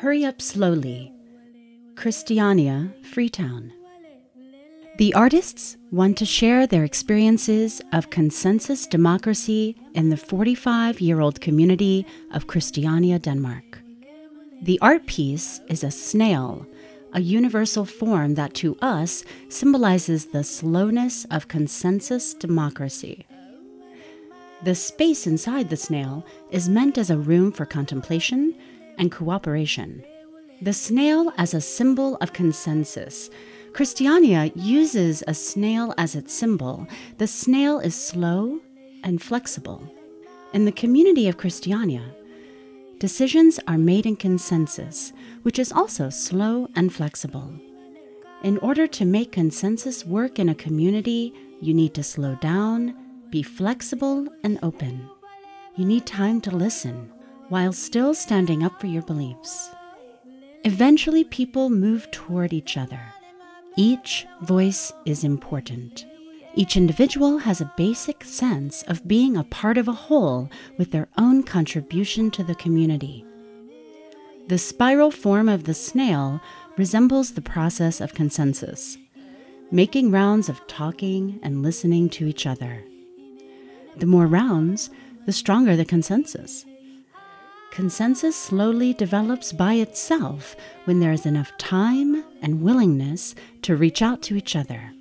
Hurry Up Slowly, Christiania, Freetown. The artists want to share their experiences of consensus democracy in the 45 year old community of Christiania, Denmark. The art piece is a snail, a universal form that to us symbolizes the slowness of consensus democracy. The space inside the snail is meant as a room for contemplation and cooperation. The snail as a symbol of consensus Christiania uses a snail as its symbol. The snail is slow and flexible. In the community of Christiania, decisions are made in consensus, which is also slow and flexible. In order to make consensus work in a community, you need to slow down, be flexible, and open. You need time to listen while still standing up for your beliefs. Eventually, people move toward each other. Each voice is important. Each individual has a basic sense of being a part of a whole with their own contribution to the community. The spiral form of the snail resembles the process of consensus, making rounds of talking and listening to each other. The more rounds, the stronger the consensus. Consensus slowly develops by itself when there is enough time and willingness to reach out to each other.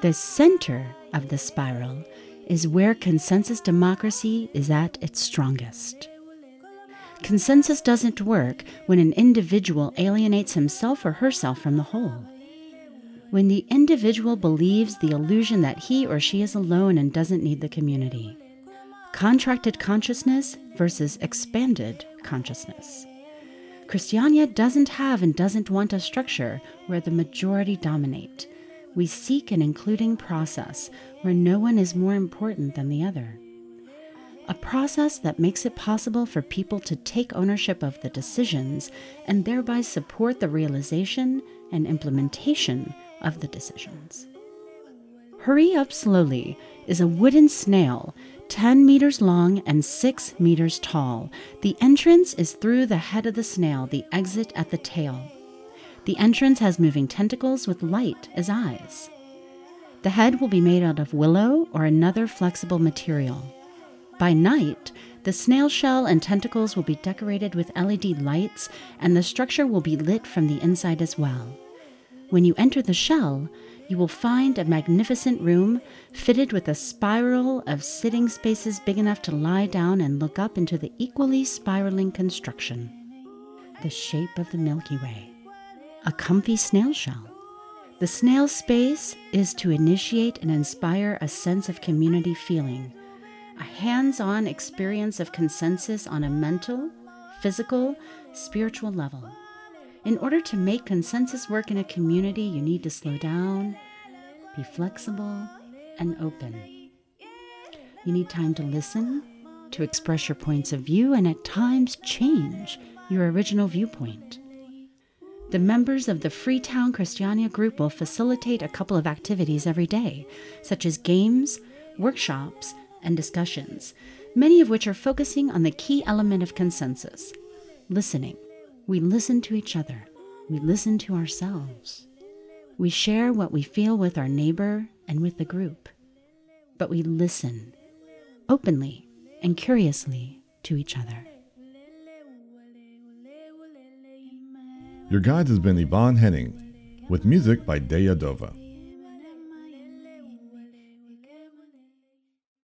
The center of the spiral is where consensus democracy is at its strongest. Consensus doesn't work when an individual alienates himself or herself from the whole. When the individual believes the illusion that he or she is alone and doesn't need the community contracted consciousness versus expanded consciousness. Christiania doesn't have and doesn't want a structure where the majority dominate. We seek an including process where no one is more important than the other. A process that makes it possible for people to take ownership of the decisions and thereby support the realization and implementation of the decisions. Hurry Up Slowly is a wooden snail 10 meters long and 6 meters tall. The entrance is through the head of the snail, the exit at the tail. The entrance has moving tentacles with light as eyes. The head will be made out of willow or another flexible material. By night, the snail shell and tentacles will be decorated with LED lights, and the structure will be lit from the inside as well. When you enter the shell, you will find a magnificent room fitted with a spiral of sitting spaces big enough to lie down and look up into the equally spiraling construction. The shape of the Milky Way. A comfy snail shell. The snail space is to initiate and inspire a sense of community feeling, a hands on experience of consensus on a mental, physical, spiritual level. In order to make consensus work in a community, you need to slow down, be flexible, and open. You need time to listen, to express your points of view, and at times change your original viewpoint. The members of the Freetown Christiania group will facilitate a couple of activities every day, such as games, workshops, and discussions, many of which are focusing on the key element of consensus listening. We listen to each other. We listen to ourselves. We share what we feel with our neighbor and with the group. But we listen openly and curiously to each other. Your guide has been Yvonne Henning, with music by Deya Dova.